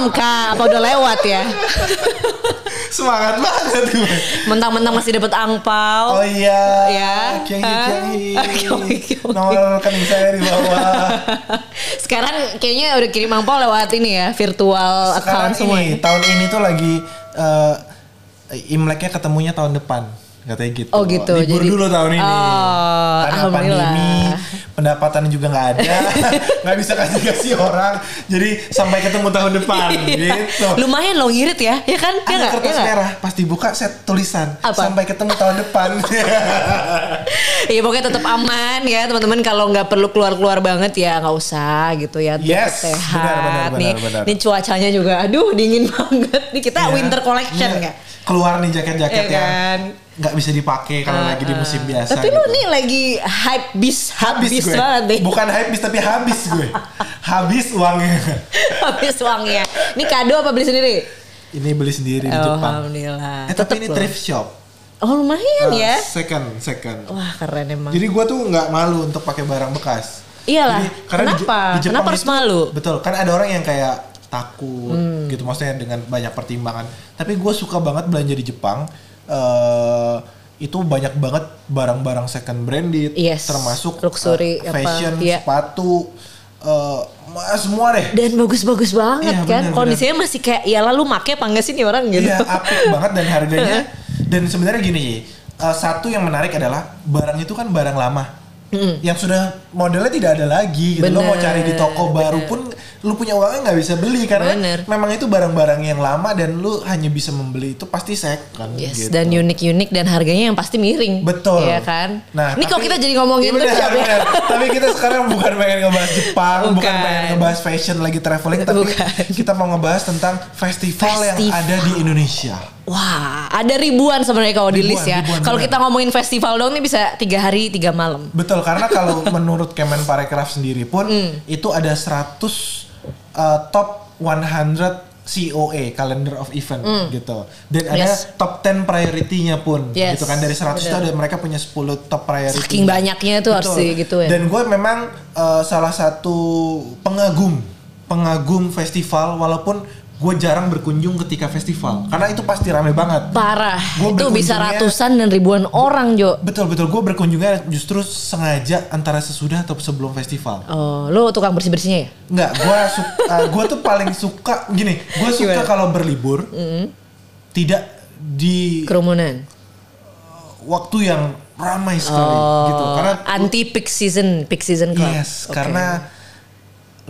Belum kak, apa udah lewat ya? Semangat banget. Mentang-mentang masih dapat angpau. Oh iya. Ya. Kiai? Kiai. Nomor rekening saya di bawah. Sekarang kayaknya udah kirim angpau lewat ini ya, virtual Sekarang account semua. ini ya? tahun ini tuh lagi eh, Imleknya ketemunya tahun depan. Katanya gitu. Oh gitu, Libur jadi- dulu tahun ini. Oh, Karena pandemi, pendapatan juga nggak ada, nggak bisa kasih kasih orang. Jadi sampai ketemu tahun depan, gitu. Iya. Lumayan loh ngirit ya, ya kan? Ya Ada kertas Ya merah, pas dibuka set tulisan Apa? sampai ketemu tahun depan. Iya pokoknya tetap aman ya teman-teman kalau nggak perlu keluar-keluar banget ya nggak usah gitu ya tetap Yes, sehat benar, benar, nih benar, nih cuacanya juga aduh dingin banget nih kita Iya. winter collection ya Keluar nih jaket-jaket Iya yang kan? nggak bisa dipakai kalau lagi di musim biasa. tapi lu gitu. nih lagi hype bis habis habis gue. banget deh Bukan habis tapi habis gue. habis uangnya. habis uangnya ini kado apa beli sendiri Ini beli sendiri di Jepang. alhamdulillah Eh tapi Tetep ini loh. thrift shop. oh lumayan Uh, ya Second, second. wah keren emang Jadi gue tuh nggak malu untuk pakai barang bekas. Iyalah, Jadi, karena di kenapa? di Jepang Kenapa harus itu- malu? Betul, kan ada orang yang kayak takut Hmm. gitu, maksudnya dengan banyak pertimbangan. Tapi gue suka banget belanja di Jepang. eh itu banyak banget barang-barang second branded, Yes, termasuk luxury, apa, fashion, iya. sepatu, eh, semua deh. dan bagus-bagus banget Iya, kan bener, kondisinya masih kayak ya lalu make apa enggak sih nih orang gitu Iya, apik banget dan harganya. dan sebenarnya gini, eh, satu yang menarik adalah barang itu kan barang lama. Yang sudah modelnya tidak ada lagi gitu. Lo mau Bener, cari di toko baru pun lu punya uangnya nggak bisa beli karena Bener. memang itu barang-barang yang lama dan lu hanya bisa membeli itu pasti second Yes, gitu. dan unik-unik dan harganya yang pasti miring. Betul. Iya kan? Nah, ini kok kita jadi ngomongin Iya, bener, tuh bener. Tapi kita sekarang bukan pengen ngebahas Jepang, bukan, Bukan. pengen ngebahas fashion lagi traveling, tapi Bukan. kita mau ngebahas tentang festival, yang Festival. ada di Indonesia. Wah, ada ribuan sebenarnya kalau di list ya. Kalau bener. kita ngomongin festival dong nih bisa tiga hari tiga malam. Betul, karena kalau menurut Kemenparekraf sendiri pun Hmm. itu ada 100 uh, top 100 COE, Calendar of Event gitu. Dan ada. Yes. top 10 priority-nya pun Yes, gitu kan dari 100 itu ada mereka punya 10 top priority. Saking banyaknya tuh harus gitu ya. Dan gue memang uh, salah satu pengagum pengagum festival walaupun gue jarang berkunjung ketika festival karena itu pasti rame banget. Parah. Gua itu bisa ratusan dan ribuan orang, Jo. Betul betul gue berkunjungnya justru sengaja antara sesudah atau sebelum festival. Oh, lu tukang bersih-bersihnya ya? Enggak, gue suka, gue tuh paling suka gini, gue suka kalau berlibur tidak di Kerumunan. waktu yang ramai sekali gitu, karena anti peak season, peak season club. yes, Oke. karena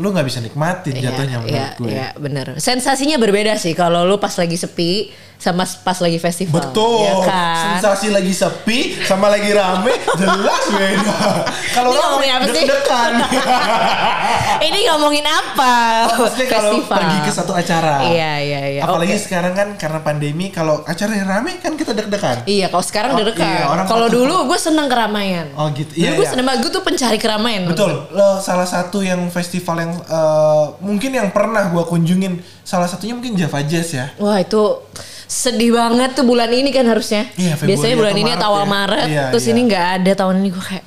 lu nggak bisa nikmatin Iya, jatuhnya menurut iya, gue. Iya, bener. Sensasinya berbeda sih kalau lu pas lagi sepi sama pas lagi festival. Betul, ya kan? sensasi lagi sepi sama lagi rame jelas beda. Kalau rame ngomongin apa sih? deg-degan. Ini ngomongin apa? Maksudnya kalau pergi ke satu acara. Iya, iya, iya. Apalagi Oke. sekarang kan karena pandemi, kalau acara yang rame kan kita deg-degan. Iya, kalau sekarang Oh, udah dekat. iya, kalau dulu gue seneng keramaian. Oh gitu. Dulu Iya, gue iya. seneng banget. Gue tuh pencari keramaian. Betul. Lo salah satu yang festival yang eh, mungkin yang pernah gua kunjungin salah satunya mungkin Java Jazz ya. Wah itu sedih banget tuh bulan ini kan harusnya. Iya, Februari Biasanya bulan ini atau awal ya. Maret. Iya, terus iya. ini nggak ada tahun ini gue kayak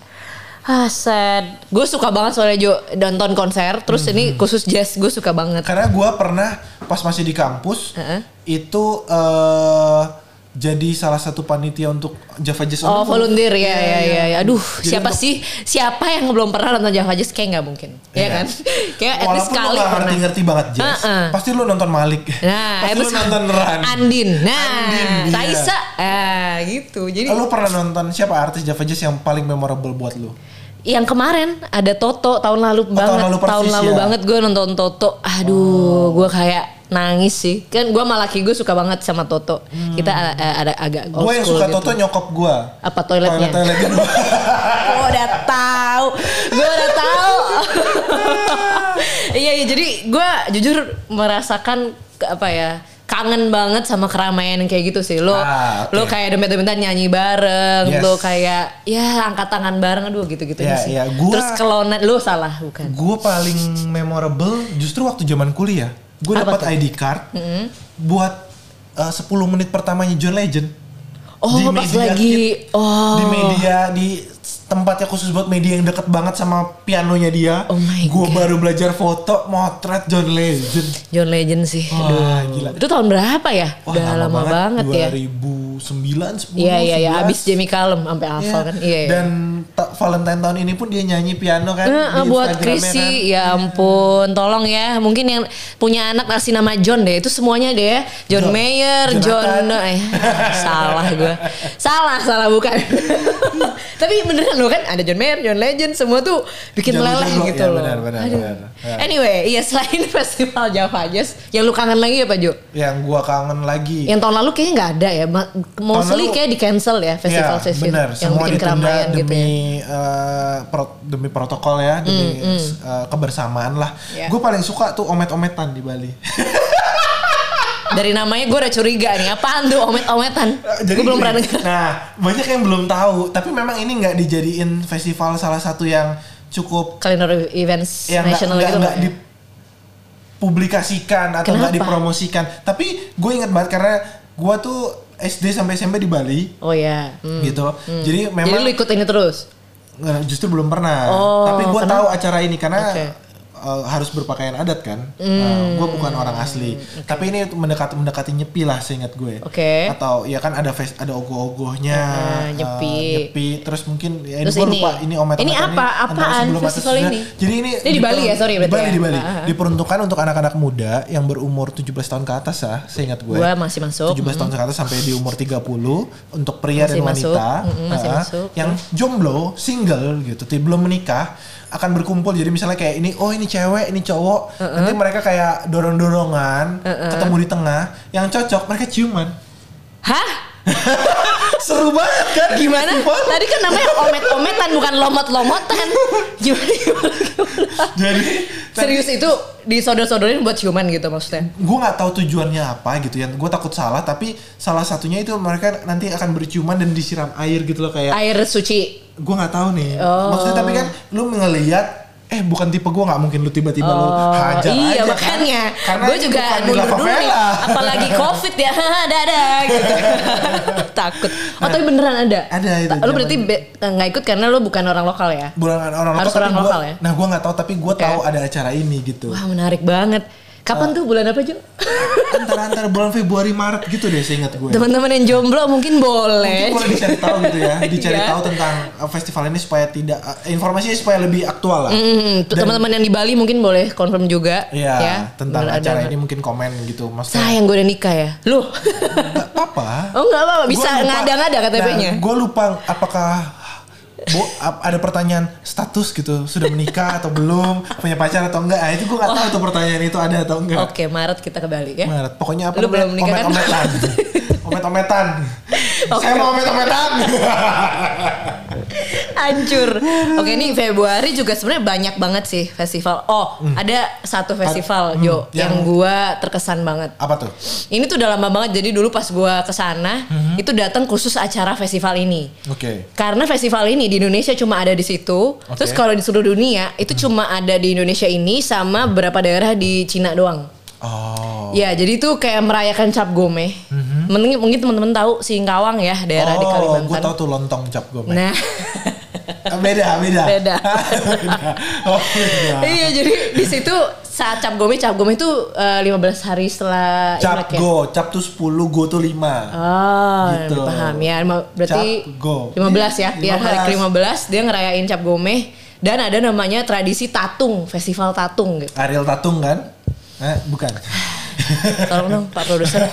ah sad. Gue suka banget soalnya Jo nonton konser. Terus Hmm. ini khusus jazz gue suka banget. Karena gua pernah pas masih di kampus Heeh. itu eh jadi salah satu panitia untuk Java Jazz Oh volunteer ya Iya, ya iya. ya. ya. Aduh Jadi siapa untuk- sih siapa yang belum pernah nonton Java Jazz kayak nggak mungkin. Ya Iya. kan? kayak at least sekali pernah. ngerti-ngerti banget jazz, Heeh. pasti lu nonton Malik. Nah, pasti lu terus nonton Ran. Andin. Nah, Andin, iya. Raisa. Ah, gitu. Jadi Lu pernah nonton siapa artis Java Jazz yang paling memorable buat lu? Yang kemarin ada Toto tahun lalu banget. tahun lalu persis lalu ya? banget gue nonton Toto. Aduh, gue kayak nangis sih. Kan gue malah laki gue suka banget sama Toto. Kita uh, uh, ada agak Gue yang suka gitu. Toto nyokap gue. Apa toiletnya? Toilet toilet Gue udah tahu, gue udah tahu. Iya, iya. Jadi gue jujur merasakan apa ya kangen banget sama keramaian kayak gitu sih. Lo, Ah, oke. lo kayak dempet-dempetan nyanyi bareng, Yes. lo kayak ya angkat tangan bareng, aduh gitu-gitu Iya, sih. iya. Gua- Terus kelonan lo salah bukan? gue paling memorable justru waktu zaman kuliah. Gue Apa dapat? ID card buat uh, 10 menit pertamanya John Legend. Oh, pas lagi- hit- oh. di media di tempatnya khusus buat media yang deket banget sama pianonya dia. Oh my Gue God. baru belajar foto motret John Legend. John Legend sih. Wah, Aduh. gila. Itu tahun berapa ya? Wah, Udah lama, banget, ya. 2009, 10, Iya iya iya, 11. abis Jamie Cullum sampai hafal Iya. kan. Iya. iya. Dan Valentine tahun ini pun dia nyanyi piano kan Nah, buat Chrissy, kan. ya ampun, tolong ya. Mungkin yang punya anak kasih nama John deh. Itu semuanya deh ya. John, John. Mayer, John, Jonathan. eh, salah gue, salah salah bukan. Tapi beneran loh kan ada John Mayer, John Legend, semua tuh bikin Jago-jago. meleleh gitu Ya, loh. benar, benar, Aduh. benar. Ya. Anyway, iya selain festival Java Jazz, yang lu kangen lagi apa Jo? Yang gua kangen lagi. Yang tahun lalu kayaknya nggak ada ya. Mostly lalu- kayak di cancel ya festival ya, benar. yang Semua bikin keramaian demi gitu ya. eh, pro- demi protokol ya, demi eh, kebersamaan lah. Ya. Gue paling suka tuh omet-ometan di Bali. Dari namanya gue udah curiga nih, apaan tuh omet-ometan? Jadi Gue belum pernah dengar. Nah, banyak yang belum tahu, tapi memang ini nggak dijadiin festival salah satu yang cukup Kalender events yang nggak nasional nggak gitu nggak nggak ya? dipublikasikan atau nggak dipromosikan. Tapi gue inget banget karena gue tuh SD sampai SMP di Bali Oh ya. Hmm. gitu. Jadi Jadi memang lu ikut ini terus? Justru belum pernah. Oh, Tapi gue tahu acara ini karena Oke. Uh, harus berpakaian adat kan. Hmm. gue bukan orang asli. Tapi ini mendekati mendekati nyepi lah seingat gue. Oke. Atau ya kan ada fest, ada ogoh-ogohnya. Uh, nyepi. nyepi. Terus mungkin ya Terus gue ini. lupa ini omet Ini apa? Apaan festival ini? Jadi ini Ini di Bali ya, sorry Di berarti Bali ya? di Bali. Ah. Diperuntukkan untuk anak-anak muda yang berumur 17 tahun ke atas ya, seingat gue. Gua masih masuk. 17 tahun ke atas sampai di umur 30 untuk pria Masih dan masuk. wanita Mm-mm, masih Ah, masuk. yang jomblo, single gitu, belum menikah akan berkumpul. Jadi misalnya kayak ini oh ini cewek ini cowok. Nanti mereka kayak dorong dorongan ketemu di tengah. Yang cocok mereka ciuman. Hah? seru banget kan Gimana? Festival. Tadi kan namanya omet-ometan bukan lomot-lomotan. Gimana? gimana, gimana? jadi Serius itu disodor-sodorin buat ciuman gitu maksudnya? gue nggak tahu tujuannya apa gitu ya gue takut salah tapi salah satunya itu mereka nanti akan berciuman dan disiram air gitu loh kayak Air suci. gue nggak tahu nih Oh. maksudnya tapi kan lu ngelihat eh bukan tipe gue nggak mungkin lu tiba-tiba lu hajar iya aja kan. makanya karena gue juga La dulu nih apalagi covid ya. Dadah gitu. Takut. Oh tapi beneran ada? Ada itu, lu berarti be- nggak ikut karena lu bukan orang lokal ya? Bukan orang Harus lokal orang tapi gua- lokal ya? nah gue nggak tahu tapi gue Oke. tahu ada acara ini gitu. Wah menarik banget kapan tuh? Bulan apa Jo? antara antara bulan Februari Maret gitu deh seingat gue. Teman-teman yang jomblo mungkin boleh. Mungkin boleh dicari tahu gitu ya dicari Iya. tahu tentang uh, festival ini supaya tidak uh, informasinya supaya lebih aktual lah. Mm, Dan- teman-teman yang di Bali mungkin boleh confirm juga Iya, ya. tentang Bener acara ada. ini mungkin komen gitu maksudnya sayang gue udah nikah ya. Lu nggak apa-apa. Oh nggak apa-apa. Bisa ngada-ngada KTP-nya Nah, gue lupa apakah Bo, ap- ada pertanyaan status gitu sudah menikah atau belum? Punya pacar atau enggak? Ah itu gue nggak tahu tuh pertanyaan itu ada atau enggak. Oke Maret kita ke Bali ya. Maret. pokoknya apa Lu belum menikah kan? omet-ometan Oke. saya mau omet-ometan Hancur. Oke, ini Februari juga sebenarnya banyak banget sih festival. Oh, ada satu festival Hmm, Jo yang, yang- gua terkesan banget. apa tuh Ini tuh udah lama banget. Jadi dulu pas gua ke sana Hmm. itu datang khusus acara festival ini. oke Karena festival ini di Indonesia cuma ada di situ. Terus kalau di seluruh dunia itu cuma ada di Indonesia ini sama beberapa daerah di Cina doang. oh Ya, jadi itu kayak merayakan Cap Gome. Mungkin mungkin teman-teman tahu Singkawang ya, daerah di oh gue Kalimantan. tahu tuh lontong cap gue Nah, beda beda Beda. Beda. oh beda iya jadi di situ saat cap gome cap gome itu eh, 15 hari setelah cap Imlek ya. go cap tuh 10 go tuh 5 Oh, Gitu. paham ya. Lima- Berarti Cap go. 15 ya. Iya, Ya hari 15. ke-15 dia ngerayain cap gome dan ada namanya tradisi tatung, festival tatung gitu. Ariel Tatung kan eh, bukan Tolong dong Pak produser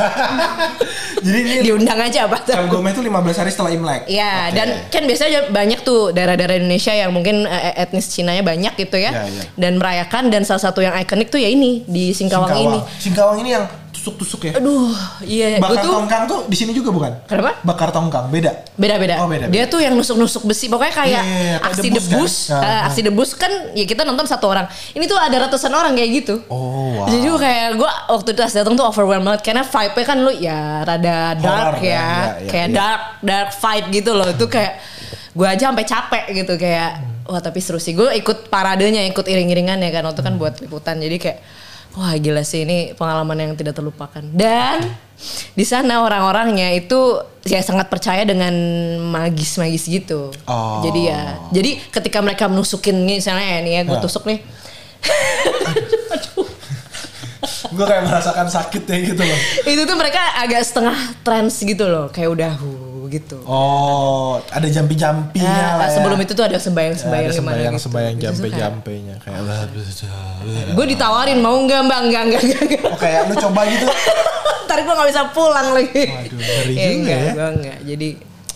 jadi ini diundang aja Pak. cap gome itu 15 hari setelah Imlek Iya, Oke. dan kan biasanya banyak tuh daerah-daerah Indonesia yang mungkin eh, etnis Cinanya banyak gitu ya. Iya, iya. Dan merayakan dan salah satu yang ikonik tuh ya ini di Singkawang, ini. Singkawang ini yang tusuk-tusuk ya Aduh, iya bakar tuh tongkang tuh di sini juga bukan Kenapa? bakar tongkang beda Beda-beda. Oh, beda-beda. Dia tuh yang nusuk-nusuk besi. Pokoknya kayak Iya, iya, iya, aksi debus debus. kan? eh, Ah, ah. aksi debus kan ya kita nonton satu orang. Ini tuh ada ratusan orang kayak gitu. oh wow Jadi gue kayak gue waktu itu datang tuh overwhelmed banget karena vibe-nya kan lu ya rada dark Horror, ya, ya, ya, ya, kayak ya. dark dark vibe gitu loh. Itu kayak gue aja sampai capek gitu kayak wah tapi seru sih. Gue ikut paradenya, ikut iring-iringan ya kan waktu kan buat liputan. Jadi kayak Wah gila sih ini pengalaman yang tidak terlupakan. Dan di sana orang-orangnya itu ya sangat percaya dengan magis-magis gitu. Oh. Jadi ya, jadi ketika mereka menusukin misalnya ya nih ya gue Ya. tusuk nih. gue kayak merasakan sakitnya gitu loh. itu tuh mereka agak setengah trans gitu loh, kayak udah hu gitu. Oh, ada jampi-jampinya Nah, lah ya. sebelum itu tuh ada Ya, sembayang-sembayang ada gimana sembayang gitu. sembayang kayak- jampe-jampenya kayak lah Gue ditawarin mau nggak mbak enggak enggak enggak. enggak. Oh kayak lu coba gitu. Ntar gue gak bisa pulang lagi. Waduh, ngeri Ya, juga enggak, ya. Gue enggak. Jadi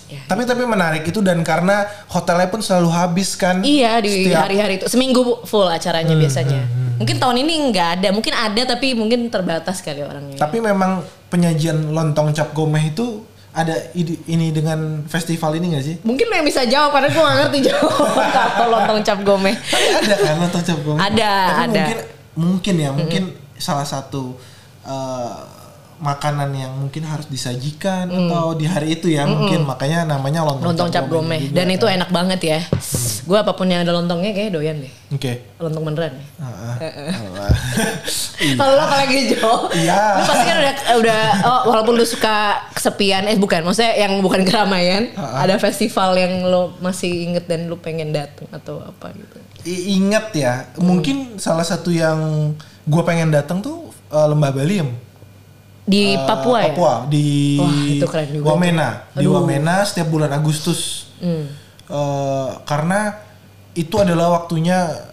ya. Tapi tapi menarik itu dan karena hotelnya pun selalu habis kan. Iya di Setiap- Hmm, hari-hari itu seminggu full acaranya biasanya. Mungkin tahun ini nggak ada, mungkin ada tapi mungkin terbatas kali orangnya. Tapi memang penyajian lontong cap gomeh itu ada ide- ini dengan festival ini gak sih? Mungkin lo yang bisa jawab karena gue gak ngerti jawab kalau lontong cap. Tapi ada kan lontong cap gomeh? Ada, Tapi ada. Mungkin mungkin ya, mungkin salah satu eh, makanan yang mungkin harus disajikan atau di hari itu ya mungkin makanya namanya lontong, Mm. Lontong cap gomeh juga. dan itu enak banget ya. Gue apa pun yang ada lontongnya kayak doyan deh. Oke. Lontong beneran ya. Heeh. Alah. Kalau lo apalagi Jo, Iya. lu pasti kan udah udah oh, walaupun lu suka kesepian, eh bukan, maksudnya yang bukan keramaian, ada festival yang lo masih inget dan lu pengen datang atau apa gitu. I- ingat ya, mungkin salah satu yang gue pengen datang tuh eh, Lembah Baliem. Di Eh, Papua ya? Papua di Wah, itu keren juga. Wamena. Di. Wamena setiap bulan Agustus. Hmm. Eh, karena itu adalah waktunya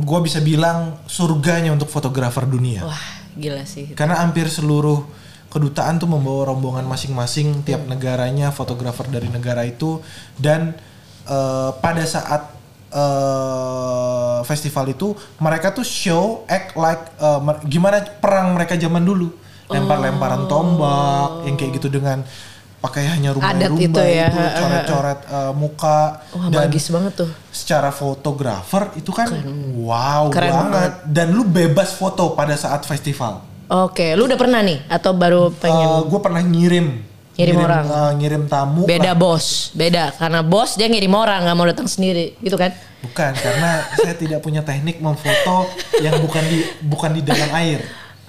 gue bisa bilang surganya untuk fotografer dunia. Wah, gila sih. Karena hampir seluruh kedutaan tuh membawa rombongan masing-masing tiap negaranya fotografer dari negara itu dan eh, pada saat eh, festival itu mereka tuh show act like mer- gimana perang mereka zaman dulu lempar-lemparan tombak yang kayak gitu dengan pakaiannya Adat rumah-rumah itu ya, itu ha, ha, ha. coret-coret eh, muka Wah, dan magis banget tuh. secara fotografer itu kan wow Keren banget dan lu bebas foto pada saat festival Oke, lu udah pernah nih atau baru pengen? gue pernah ngirim Ngirim orang. eh, ngirim tamu beda lah. bos, beda karena bos dia ngirim orang nggak mau datang sendiri, gitu kan? bukan karena saya tidak punya teknik memfoto yang bukan di bukan di dalam air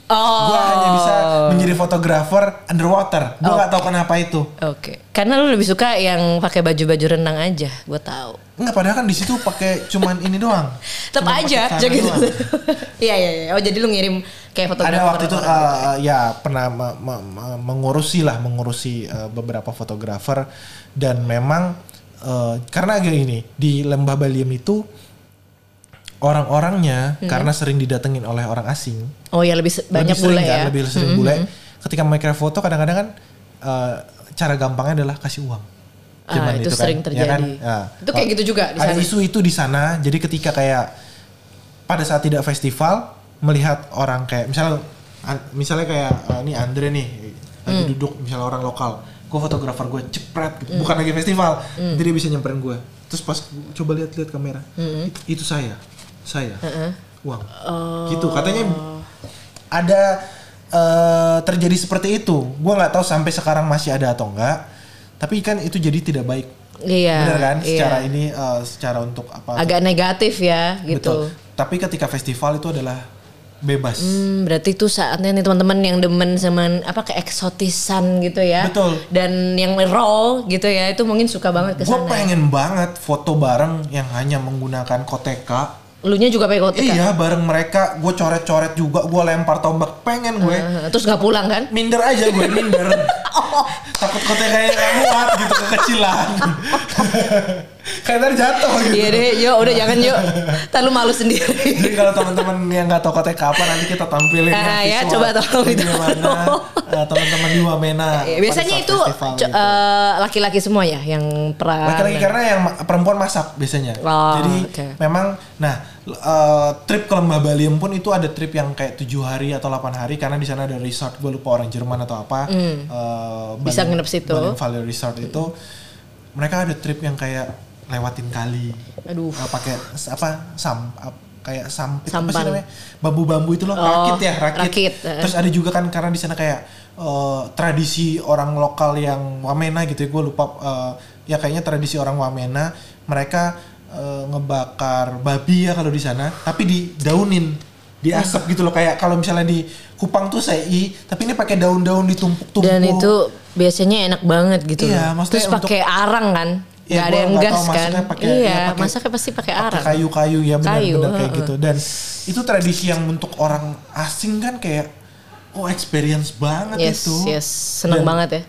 Oh. gue hanya bisa menjadi fotografer underwater gue nggak tahu kenapa itu Oke, karena lu lebih suka yang pakai baju-baju renang aja, gue tahu. Enggak padahal kan di situ pakai cuman ini doang Tetap aja, aja gitu. Iya iya iya. Oh jadi lu ngirim kayak fotografer. ada waktu itu uh, ya pernah me- me- me- mengurusi lah mengurusi uh, beberapa fotografer dan memang uh, karena agak ini di lembah Baliem itu orang-orangnya karena sering didatengin oleh orang asing oh ya lebih banyak lebih sering bule kan, ya. lebih sering bule ketika mereka foto kadang-kadang kan uh, cara gampangnya adalah kasih uang Ah, Zaman itu kan, sering ya terjadi. kan? Ya. Itu kayak gitu juga di ada sana. isu itu di sana jadi ketika kayak pada saat tidak festival melihat orang kayak misalnya misalnya kayak uh, ini Andre nih lagi Hmm. duduk misalnya orang lokal gue fotografer gue cepret gitu. bukan lagi festival Hmm. jadi dia bisa nyamperin gue terus pas coba lihat-lihat kamera Hmm. "Itu- itu saya saya uang Oh. gitu katanya ada eh, terjadi seperti itu gue nggak tahu sampai sekarang masih ada atau enggak tapi kan itu jadi tidak baik Iya. bener kan iya. secara ini eh, secara untuk apa agak negatif ya Betul. gitu. Tapi ketika festival itu adalah bebas. Hmm, berarti itu saatnya nih teman-teman yang demen sama apa keeksotisan gitu ya. Betul. Dan yang raw gitu ya, itu mungkin suka banget ke Gue sana. pengen banget foto bareng yang hanya menggunakan koteka. Lunya juga pakai kotek. Iya bareng mereka. Gue coret-coret juga. Gue lempar tombak. Pengen gue. Eh, Terus nggak pulang kan? Minder aja gue minder. Takut kotekanya nggak muat gitu kekecilan. Kayak tadi jatuh gitu. Iya deh, yuk udah jangan yuk. Ntar lu malu sendiri. Jadi kalau teman-teman yang nggak tahu koteka apa nanti kita tampilin Ah, ya, coba tolong itu. eh, teman-teman di Wamena. Iya, biasanya itu gitu. eh, laki-laki semua ya yang peran. Laki-laki karena yang perempuan masak biasanya. Oh, Jadi oke. memang, nah eh, trip ke Lembah Baliem pun itu ada trip yang kayak tujuh hari atau 8 hari karena di sana ada resort gue lupa orang Jerman atau apa. Eh, Hmm. Bisa nginep situ. Baliem Valley Resort itu mereka ada trip yang kayak lewatin kali. Aduh. Eh, pakai apa sam ap- kayak sampit apa sih namanya bambu-bambu itu loh Oh, rakit ya rakit. rakit. Terus ada juga kan karena di sana kayak eh, tradisi orang lokal yang Wamena gitu ya gue lupa eh, ya kayaknya tradisi orang Wamena mereka eh, ngebakar babi ya kalau di sana tapi didaunin diasap gitu loh kayak kalau misalnya di Kupang tuh sei tapi ini pakai daun-daun ditumpuk-tumpuk Dan itu biasanya enak banget gitu. Iya, loh. Terus pakai arang kan? Iya, Gak ada yang gas kan? masaknya pakai- iya, ya, pakai- masaknya pasti pakai arang. kayu-kayu ya benar-benar kayak gitu dan itu tradisi yang untuk orang asing kan kayak oh experience banget Yes, itu yes, seneng Dan banget ya.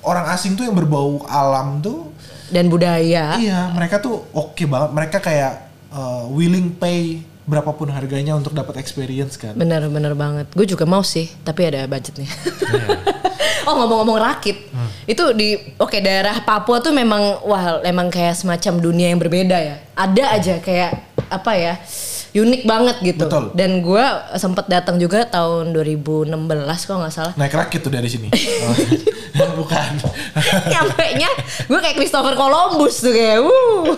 orang asing tuh yang berbau alam tuh Dan budaya. iya mereka tuh oke banget mereka kayak uh, willing pay berapapun harganya untuk dapat experience kan Bener bener banget. Gue juga mau sih, tapi ada budgetnya. Iya. oh ngomong-ngomong rakit, Hmm. itu di oke daerah Papua tuh memang wah emang kayak semacam dunia yang berbeda ya. Ada aja kayak apa ya unik banget gitu. Betul. Dan gue sempet datang juga tahun 2016 kalau nggak salah. naik rakit tuh dari sini oh, bukan nyampe nya gue kayak Christopher Columbus tuh kayak wuh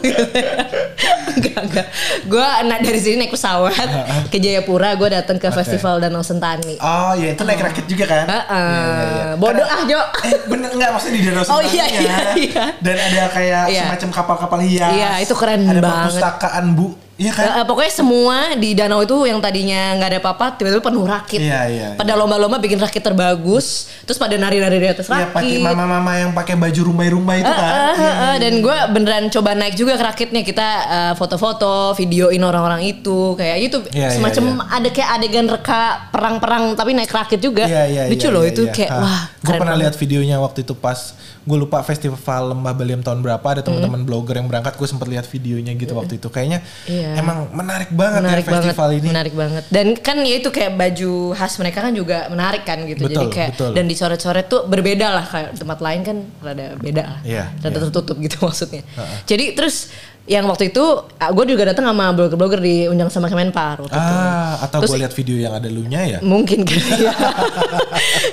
enggak enggak gue nah, dari sini naik pesawat ke Jayapura gue datang ke festival Danau Sentani oh ya itu naik rakit juga kan Heeh. Iya, iya, iya. bodoh ah Jo Eh bener nggak maksudnya di danau Oh, iya, Sentaninya. iya, iya. Dan ada kayak Iya. semacam kapal-kapal hias. Iya, itu keren ada banget. perpustakaan bu, iya kan? Eh, pokoknya semua di danau itu yang tadinya nggak ada apa-apa tiba-tiba penuh rakit. Iya, iya, Pada lomba-lomba bikin rakit terbagus, terus pada nari-nari di atas Iya pakai rakit. mama-mama yang pakai baju rumbai-rumbai itu Eh, kan. Iya, eh, eh, dan gue beneran coba naik juga ke rakitnya kita eh, foto-foto videoin orang-orang itu kayak itu Iya, iya, semacam iya. ada kayak adegan reka perang-perang tapi naik rakit juga Iya, iya, lucu iya, loh iya, itu iya. kayak Ah, wah Gue pernah lihat videonya waktu itu pas gue lupa festival Lembah Baliem tahun berapa ada teman-teman blogger yang berangkat gue sempat lihat videonya gitu waktu itu kayaknya Iya. emang menarik banget menarik ya festival banget, ini menarik banget. Dan kan ya itu kayak baju khas mereka kan juga menarik kan gitu. Jadi Betul, kayak betul. dan dicoret-coret tuh berbeda lah kayak tempat lain kan rada beda lah. Iya, rada iya. tertutup gitu maksudnya. Jadi terus yang waktu itu gue juga datang sama blogger-blogger diundang sama Kemenpar waktu itu. ah atau Terus- gue lihat video yang ada lunya ya Mungkin kali ya.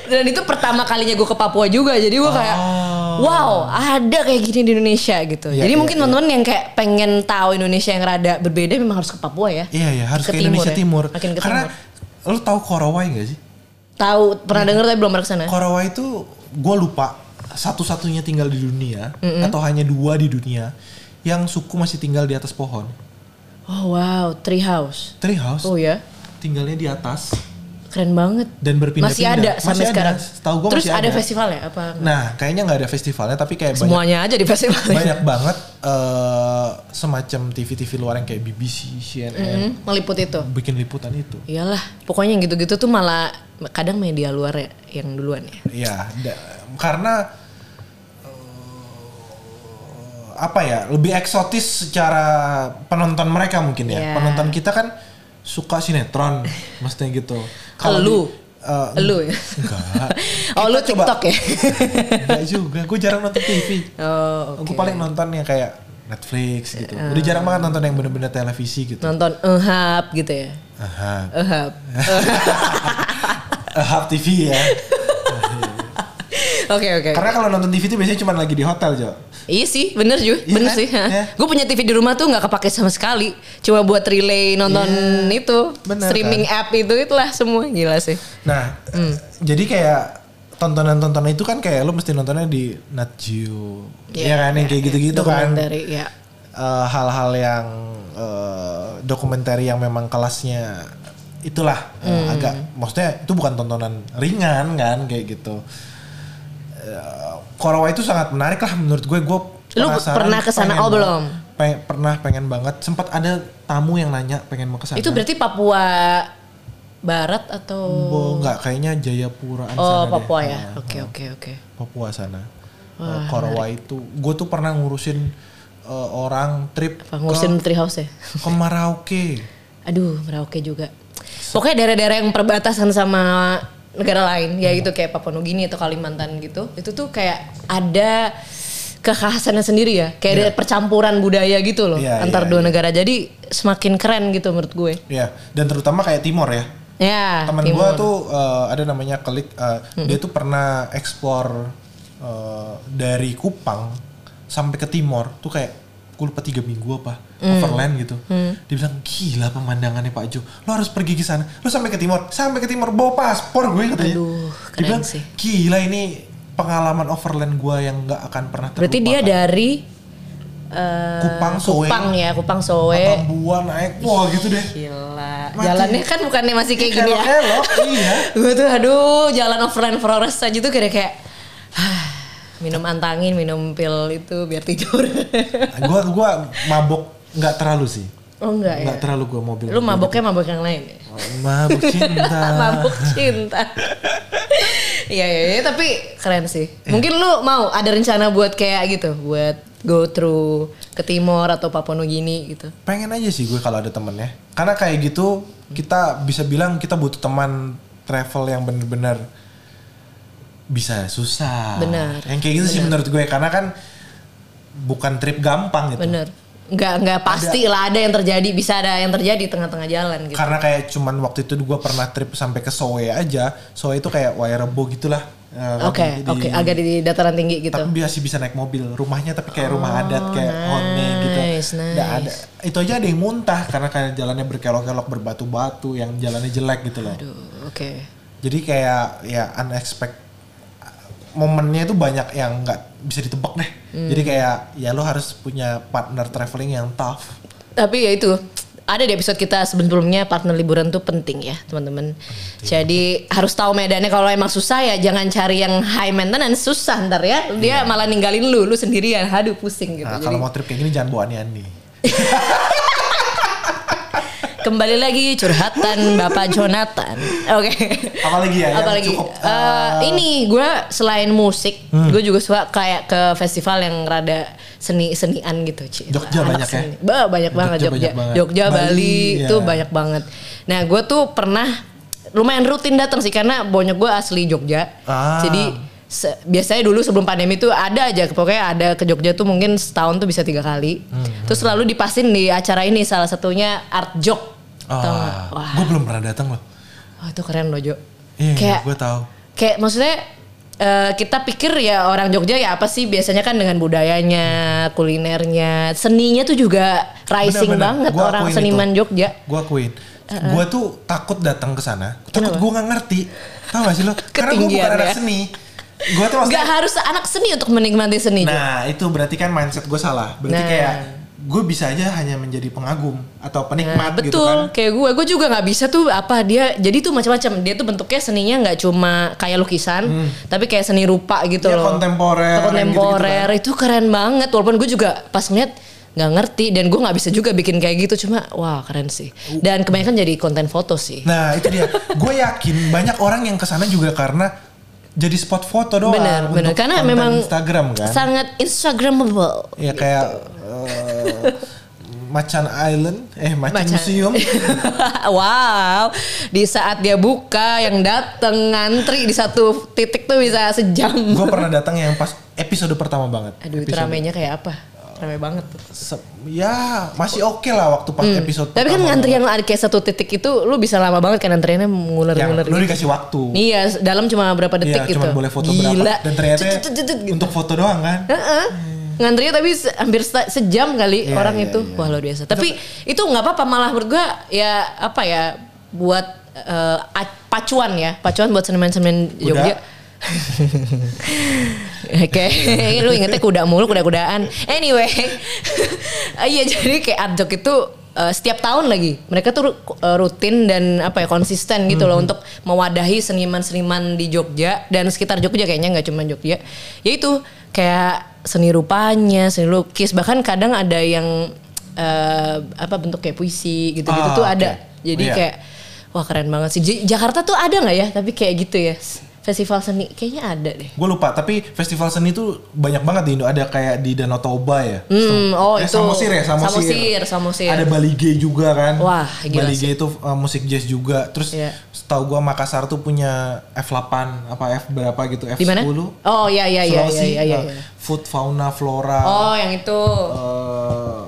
Dan itu pertama kalinya gue ke Papua juga. Jadi gue kayak Oh. wow, ada kayak gini di Indonesia gitu. Iya, Jadi iya, mungkin iya. teman-teman yang kayak pengen tahu Indonesia yang rada berbeda memang harus ke Papua ya. iya ya harus ke, Ke Indonesia timur Timur, ya? Makin ke karena lo tahu Korowai gak sih Tahu pernah denger tapi belum pernah ke sana. Korowai itu gue lupa satu-satunya tinggal di dunia atau hanya dua di dunia yang suku masih tinggal di atas pohon. Oh wow, tree house. Treehouse Oh ya, tinggalnya di atas keren banget. dan berpindah-pindah. Masih ada sampai Masih ada. sekarang. Setahu gue Terus masih ada ada. festival ya apa? Nah, kayaknya nggak ada festivalnya tapi kayak banyak Semuanya aja di festival. banyak banget eh, semacam TV-TV luar yang kayak BBC, CNN Mm, meliput itu. bikin liputan itu. Iyalah, pokoknya yang gitu-gitu tuh malah kadang media luar ya yang duluan ya. Iya, karena apa ya lebih eksotis secara penonton mereka mungkin ya. Iya. Penonton kita kan suka sinetron, maksudnya gitu. Lu? di- eh, Lu ya? Enggak. Oh lu Kita coba- TikTok ya? Enggak juga, gue jarang nonton TV. oh, oke. Gue paling nonton yang kayak Netflix gitu. Udah jarang banget nonton yang bener-bener televisi gitu. Nonton ehap gitu ya. Aha. Ehap. Ahab TV ya. Oke oke. Karena kalau nonton TV itu biasanya cuma lagi di hotel, Jo. Iya sih, bener juga, Iya bener kan? sih. Iya. Gue punya TV di rumah tuh nggak kepake sama sekali, cuma buat relay nonton Iya, itu, bener streaming kan? app itu itulah semua gila sih. Nah, Hmm. jadi kayak tontonan-tontonan itu kan kayak lo mesti nontonnya di Nat Geo. Iya, ya kan yang kayak gitu-gitu kan. Dokumenter, ya. Eh, hal-hal yang eh, dokumenter yang memang kelasnya itulah eh, Hmm. agak maksudnya itu bukan tontonan ringan kan kayak gitu. Eh, Korawa itu sangat menarik lah menurut gue. Gue Lu pernah ke sana? pengen Oh, belum? Pe- pernah pengen banget. Sempat ada tamu yang nanya pengen mau ke sana. Itu berarti Papua Barat atau? Oh, enggak, kayaknya Jayapura Oh sana Papua deh. ya. Ah, Oke oke oke. Papua sana. Eh, Korawa itu, gue tuh pernah ngurusin eh, orang trip Apa ngurusin ke, Treehouse ya? ke Merauke. Aduh, Merauke juga. Pokoknya daerah-daerah yang perbatasan sama negara lain, ya itu kayak Papua Nugini atau Kalimantan gitu. Itu tuh kayak ada kekhasannya sendiri ya, kayak ada percampuran budaya gitu loh Iya, antar iya, dua iya. negara. Jadi semakin keren gitu menurut gue. Ya, dan terutama kayak Timor ya. Ya, Temen timur. gue tuh eh, ada namanya Kelik, eh, dia tuh pernah eksplor eh, dari Kupang sampai ke Timor tuh kayak gue lupa tiga minggu apa Mm. overland gitu. Dia bilang gila pemandangannya Pak Jo. Lo harus pergi ke sana. Lo sampai ke Timor, sampai ke Timor bawa paspor gue katanya. Aduh, Dia keren bilang, sih. Gila ini pengalaman overland gue yang nggak akan pernah terlupakan. Berarti dia dari eh, Kupang, Soe. Kupang ya, Kupang Soe. Patambuan naik, wah gitu deh. Gila. Mati. jalannya kan bukannya masih kayak gini ya. Iya. gue tuh aduh jalan overland forest aja tuh kayak kayak "Hah, minum antangin, minum pil itu biar tidur. Gua gua mabok nggak terlalu sih. oh enggak ya. Nggak terlalu gua mobil. Lu maboknya mabok yang lain ya? mabuk cinta. mabuk cinta. Iya iya iya, tapi keren sih. Mungkin lu mau ada rencana buat kayak gitu, buat go through ke Timor atau Papua Nugini gitu. Pengen aja sih gue kalau ada temennya. Karena kayak gitu kita bisa bilang kita butuh teman travel yang bener-bener bisa susah. Benar. Yang kayak gitu sih menurut gue karena kan bukan trip gampang gitu. Bener. Nggak nggak pasti lah ada yang terjadi, bisa ada yang terjadi tengah-tengah jalan gitu. Karena kayak cuman waktu itu gue pernah trip sampai ke Soe aja. Soe itu kayak Wairebo gitulah. Eh, Oke, di- oke, agak di dataran tinggi gitu. Tapi masih bisa naik mobil. Rumahnya tapi kayak rumah adat kayak nice, hone gitu. nice. Nggak ada. Itu aja ada yang muntah karena kayak jalannya berkelok-kelok berbatu-batu yang jalannya jelek gitu loh. Aduh, oke. Jadi kayak ya unexpected momennya itu banyak yang nggak bisa ditebak deh. Hmm. Jadi kayak ya lo harus punya partner traveling yang tough. Tapi ya itu ada di episode kita sebelumnya partner liburan tuh penting ya teman-teman. Jadi harus tahu medannya kalau emang susah ya jangan cari yang high maintenance susah ntar ya. Dia malah ninggalin lu, lu sendirian. Aduh pusing gitu. Nah, Jadi kalau mau trip kayak gini jangan bawa ani-ani. kembali lagi curhatan Bapak Jonathan. Oke. Apalagi ya Apalagi cukup, Eh, eh, ini gue selain musik, Hmm. gue juga suka kayak ke festival yang rada seni-senian gitu, Ci. Jogja Anak banyak ya? seni. Ba, banyak banget Jogja Jogja. banyak banget. Jogja, Bali, Bali, itu ya. banyak banget. Nah, gue tuh pernah lumayan rutin datang sih karena bonyok gue asli Jogja. Ah. Jadi se- biasanya dulu sebelum pandemi tuh ada aja pokoknya ada ke Jogja tuh mungkin setahun tuh bisa tiga kali. Hmm, Terus selalu dipasin di acara ini salah satunya Art Jog. Tau nggak? Wah, gue Ah, belum pernah datang loh. wah, itu keren loh Jo. Iya, kayak gue tahu. kayak maksudnya eh, kita pikir ya orang Jogja ya apa sih biasanya kan dengan budayanya, kulinernya, seninya tuh juga rising Bener-bener. banget Gua orang seniman itu. Jogja. Gue akuin. Gue tuh takut datang ke sana. Takut gue nggak ngerti. Tahu gak sih lo? Karena gue bukan anak seni. Gue tuh Gak maksudnya. harus anak seni untuk menikmati seni. Nah itu berarti kan mindset gue salah. Berarti Nah. kayak gue bisa aja hanya menjadi pengagum atau Nah, penikmat gitu betul. kan. kayak gue gue juga nggak bisa tuh apa dia jadi tuh macam-macam. Dia tuh bentuknya seninya nggak cuma kayak lukisan tapi kayak seni rupa gitu Iya, loh. kontemporer, kontemporer itu keren banget. Walaupun gue juga pas ngeliat nggak ngerti dan gue nggak bisa juga bikin kayak gitu. Cuma wah keren sih. Dan kebanyakan jadi konten foto sih. Nah itu dia. gue yakin banyak orang yang ke sana juga karena jadi spot foto doang. bener bener untuk karena konten memang Instagram kan. sangat instagramable Ya kayak eh, Macan Island, eh Macan, Macan. Museum. wow di saat dia buka yang dateng ngantri di satu titik tuh bisa sejam gue pernah datang yang pas episode pertama banget. aduh itu Episode- ramenya kayak apa rame banget Se- ya masih oke lah waktu pas episode Hmm. Tapi kan ngantri yang ada kayak satu titik itu lu bisa lama banget kan antriannya yang nguler-nguler lu gitu. dikasih waktu. Iya, dalam cuma berapa detik Iya, gitu. cuma boleh foto Gila. berapa dan ternyata gitu. untuk foto doang kan. Heeh. Ngantrinya tapi se- hampir se- sejam kali Iya, orang iya, itu. Wah, luar biasa. Tapi itu nggak apa-apa malah menurut gua ya apa ya buat a- pacuan ya, pacuan buat seniman-seniman. Jogja. Oke, lu ingetnya kuda mulu, kuda-kudaan. Anyway, iya jadi kayak art jog itu eh, setiap tahun lagi mereka tuh eh, rutin dan apa ya konsisten gitu loh untuk mewadahi seniman-seniman di Jogja dan sekitar Jogja kayaknya nggak cuma Jogja. Ya itu kayak seni rupanya, seni lukis bahkan kadang ada yang eh, apa bentuk kayak puisi gitu-gitu Ah, tuh oke. ada. Jadi Iya. kayak wah keren banget sih. J- Jakarta tuh ada nggak ya? Tapi kayak gitu ya. Festival seni kayaknya ada deh. Gue lupa, tapi festival seni tuh banyak banget di Indo. Ada kayak di Danau Toba ya. Hmm, oh Eh, itu. Samosir ya, Samosir. Samosir, Samosir. Ada Bali Gay juga kan. Wah, gila Bali sih. Gay itu uh, musik jazz juga. Terus Iya. setahu gua Makassar tuh punya F8 apa F berapa gitu, F10. Di mana? Oh iya iya iya Sulawesi, iya iya. uh, iya. food fauna flora. Oh yang itu. uh,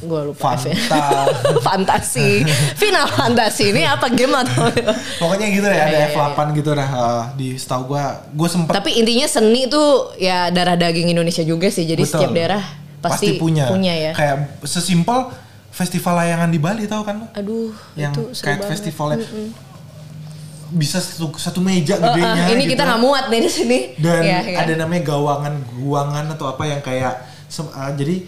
Gue lupa. Ya. Fanta. fantasi. Final fantasi ini apa game atau? Pokoknya gitu ya, ada Iya, iya, F8 gitu dah uh, di setahu gua. Gue sempet Tapi intinya seni tuh ya darah daging Indonesia juga sih. Jadi Betul. setiap daerah pasti, punya. ya. Kayak sesimpel festival layangan di Bali tahu kan? Aduh, Yang itu kayak banget. festivalnya bisa satu, satu meja Oh, gedenya ah, ini gitu. kita nggak muat nih di sini. Dan Iya, iya. ada namanya gawangan guangan atau apa yang kayak uh, jadi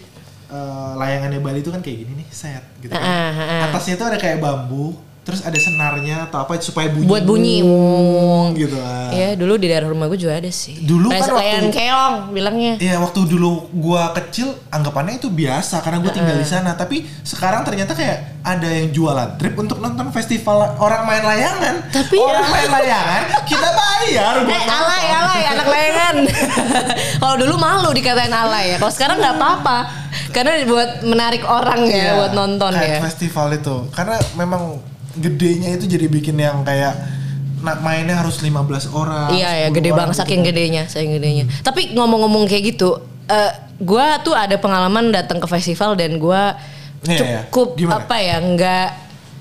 eh, layangannya Bali itu kan kayak gini nih, set gitu kan. Ah, ah, ah. Atasnya tuh ada kayak bambu, terus ada senarnya atau apa supaya bunyi. Buat bunyi. Wung, gitu lah. Iya dulu di daerah rumah gue juga ada sih. Dulu kan waktu- keong bilangnya. Iya waktu dulu gua kecil anggapannya itu biasa karena gue tinggal di sana tapi sekarang ternyata kayak ada yang jualan trip untuk nonton festival orang main layangan Tapi- orang main layangan kita bayar buat Eh alay alay anak layangan. Kalau dulu malu dikatain alay ya. Kalau sekarang nggak apa-apa. Karena buat menarik orang ya, Iya, buat nonton ya. festival itu karena memang gedenya itu jadi bikin yang kayak nah, mainnya harus 15 orang Iya ya, 10 gede banget gitu saking kan. gedenya, saking gedenya. Tapi ngomong-ngomong kayak gitu, eh gua tuh ada pengalaman datang ke festival dan gua Iya, iya. cukup Gimana? apa ya, nggak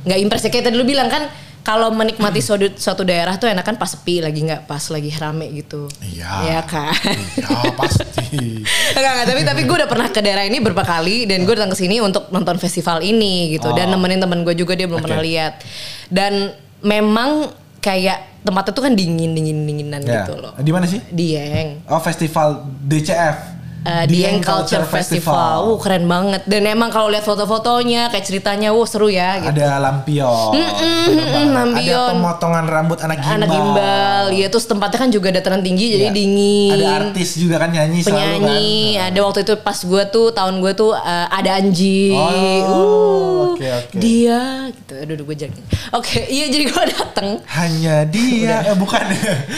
nggak impress kayak tadi lu bilang kan kalau menikmati suatu, suatu daerah tuh enakan pas sepi lagi nggak pas lagi rame gitu. Iya. Iya kan. Iya pasti Enggak, enggak, tapi tapi gue udah pernah ke daerah ini beberapa kali dan gue datang ke sini untuk nonton festival ini gitu dan Oh. nemenin teman gue juga dia belum Oke. pernah lihat. Dan memang kayak tempatnya tuh kan dingin dingin dinginan Ya. gitu loh. di mana sih Dieng. oh festival DCF Eh, Dieng Culture Festival. Uh, keren banget. Dan emang kalau lihat foto-fotonya kayak ceritanya, wow seru ya gitu. ada lampion, mm, lampion. ada pemotongan rambut anak gimbal, Anak gimbal, ya terus tempatnya kan juga dataran tinggi jadi Iya. dingin. ada artis juga kan nyanyi selalu penyanyi. Kan ada waktu itu pas gue tuh tahun gue tuh uh, ada Anji. Oh, Uh, oke, oke. dia gitu. Aduh aduh gue jadi oke iya jadi gue dateng. Hanya dia. Eh, bukan.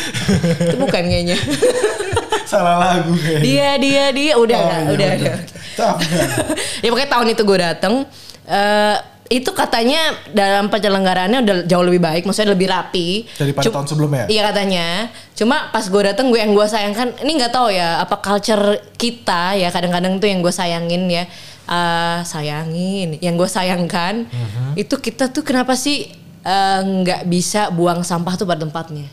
Itu bukan kayaknya. Salah lagu kayaknya. Dia dia dia udah Oh, iya, udah. udah ya pokoknya tahun itu gue dateng eh, itu katanya dalam penyelenggaraannya udah jauh lebih baik maksudnya lebih rapi. Daripada Cum- tahun sebelumnya? iya katanya. Cuma pas gue dateng gue yang gue sayangkan ini nggak tahu ya apa culture kita ya kadang-kadang tuh yang gue sayangin ya eh, sayangin yang gue sayangkan Mhm. itu kita tuh kenapa sih eh, nggak bisa buang sampah tuh pada tempatnya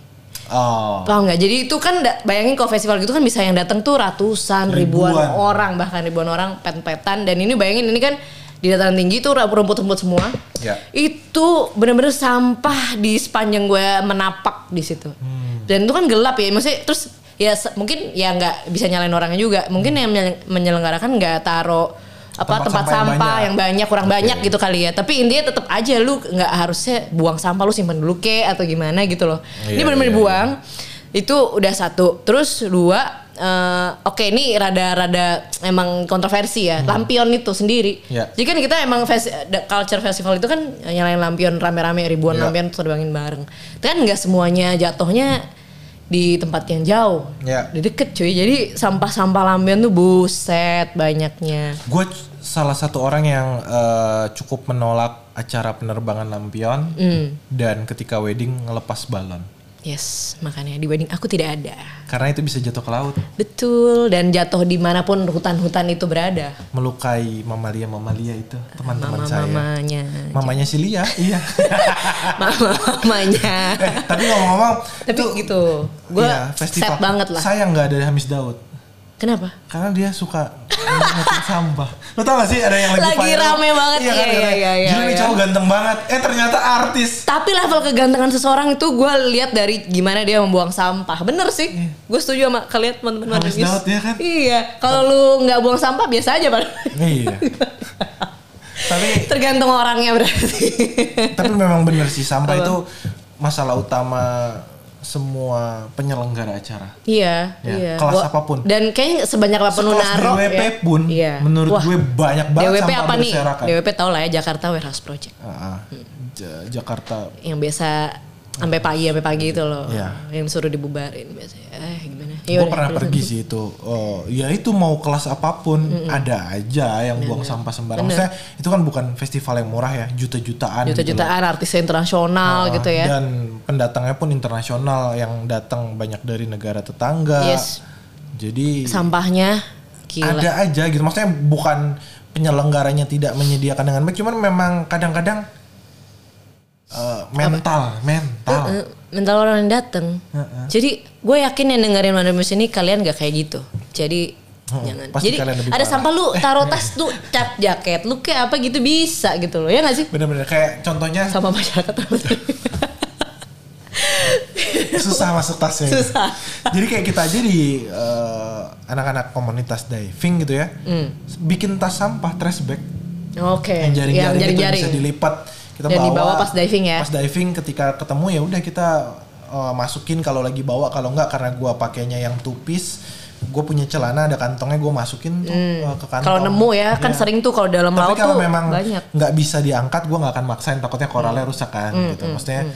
oh Paham nggak? Jadi itu kan bayangin kalau festival gitu kan bisa yang datang tuh ratusan, ribuan, Ribuan. orang bahkan ribuan orang pet-petan dan ini bayangin ini kan di dataran tinggi tuh rumput-rumput semua. Ya. Itu bener-bener sampah di sepanjang gue menapak di situ. Hmm. Dan itu kan gelap ya, maksudnya terus ya mungkin ya nggak bisa nyalain orangnya juga. Mungkin yang menye- menyelenggarakan nggak taruh apa Tempat tempat, sampah yang banyak. yang banyak kurang Oke. banyak gitu kali ya tapi intinya tetap aja lu nggak harusnya buang sampah lu simpan dulu ke atau gimana gitu loh ini Iya, benar-benar iya, buang itu udah satu terus dua eh, oke ini rada-rada emang kontroversi ya lampion itu sendiri Hmm. Iya. jadi kan kita emang fes- the culture festival itu kan nyalain lampion rame-rame ribuan Iya. lampion terbangin bareng itu kan nggak semuanya jatuhnya di tempat yang jauh Iya. di deket cuy jadi sampah-sampah lampion tuh buset banyaknya gue salah satu orang yang eh, cukup menolak acara penerbangan lampion Hmm. dan ketika wedding ngelepas balon Yes, makanya di wedding aku tidak ada. karena itu bisa jatuh ke laut Betul, dan jatuh di mana pun hutan-hutan itu berada. melukai mamalia mamalia itu teman-teman saya Mama-mamanya. mamanya si Lia iya Mama-mamanya. eh, tapi ngomong-ngomong Tapi itu gitu, gue iya, banget lah. sayang nggak ada Hamis Daud Kenapa? karena dia suka ngeliatin sampah lo tau gak sih ada yang lagi, Lagi viral? rame banget, iya, kan, iya, katanya, iya, iya, gila nih iya. cowok ganteng banget eh ternyata artis Tapi level kegantengan seseorang itu gue lihat dari gimana dia membuang sampah. Bener sih, gue setuju sama kalian teman-teman Margis. Daud, ya kan? Iya, kalau lu nggak buang sampah biasa aja, Pak. iya tapi Tergantung orangnya berarti. tapi memang bener sih sampah itu masalah utama semua penyelenggara acara Iya, Ya, iya. kelas Gua- apa pun. Dan kayaknya sebanyak Sekelas naruh DWP ya. pun Iya. menurut Wah, gue banyak banget DWP sampah apa nih? DWP tau lah ya Jakarta Warehouse Project. Ah, ah. Ja- Jakarta Yang biasa sampai pagi sampai pagi itu loh. Iya. Yang suruh dibubarin biasanya. Eh? Gue Yaudah, pernah pergi sih itu oh ya itu mau kelas apa pun ada aja yang buang sampah sembarang Bener. Maksudnya itu kan bukan festival yang murah ya juta-jutaan gitu. Juta-jutaan artis internasional Ah, gitu ya. dan pendatangnya pun internasional yang datang banyak dari negara tetangga Yes. jadi Sampahnya gila. ada aja gitu maksudnya bukan penyelenggaranya tidak menyediakan dengan baik cuman memang kadang-kadang eh, mental mental Eh, mental orang yang dateng. Heeh. Jadi gue yakin yang dengerin Wonder Music ini kalian gak kayak gitu. Jadi jangan. pasti Jadi kalian lebih ada parah. sampah lu taruh tas lu cap jaket lu kayak apa gitu bisa gitu loh ya gak sih? bener-bener kayak contohnya Sama masyarakat susah masuk tasnya Susah. jadi kayak kita aja di eh, anak-anak komunitas diving gitu ya, bikin tas sampah trash bag Oke. yang jaring-jaring itu bisa dilipat kita Dan bawa dibawa pas diving ya? pas diving ketika ketemu ya udah kita uh, masukin kalau lagi bawa kalau enggak karena gua pakainya yang two piece gue punya celana ada kantongnya gue masukin tuh uh, ke kantong Hmm. Kalau nemu ya, kan Iya. sering tuh kalau dalam tapi laut kalau tuh memang banyak. nggak bisa diangkat gue nggak akan maksain takutnya koralnya rusak kan Hmm, gitu maksudnya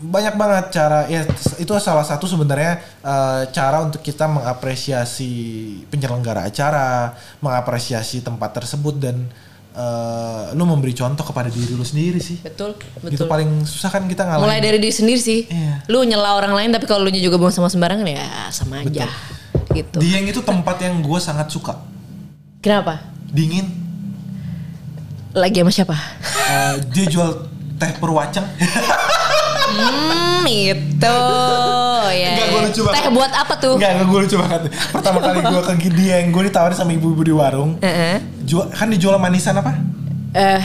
banyak banget cara ya itu salah satu sebenarnya eh, cara untuk kita mengapresiasi penyelenggara acara mengapresiasi tempat tersebut dan eh, lu memberi contoh kepada diri lu sendiri sih Betul, itu betul. paling susah kan kita ngalahin Mulai dari diri sendiri sih. Iya. Lu nyela orang lain tapi kalau lu juga buang sama sembarangan ya sama aja. Gitu. Dieng itu tempat yang gue sangat suka Kenapa? dingin Lagi sama siapa? Eh, dia jual teh perwacang Hmm, itu ya. Enggak, gua lucu banget. Teh buat apa tuh? Enggak, enggak gue lucu banget. Pertama kali gue ke Dieng, gue ditawarin sama ibu-ibu di warung. Heeh. Jual, kan dijual manisan apa? Eh,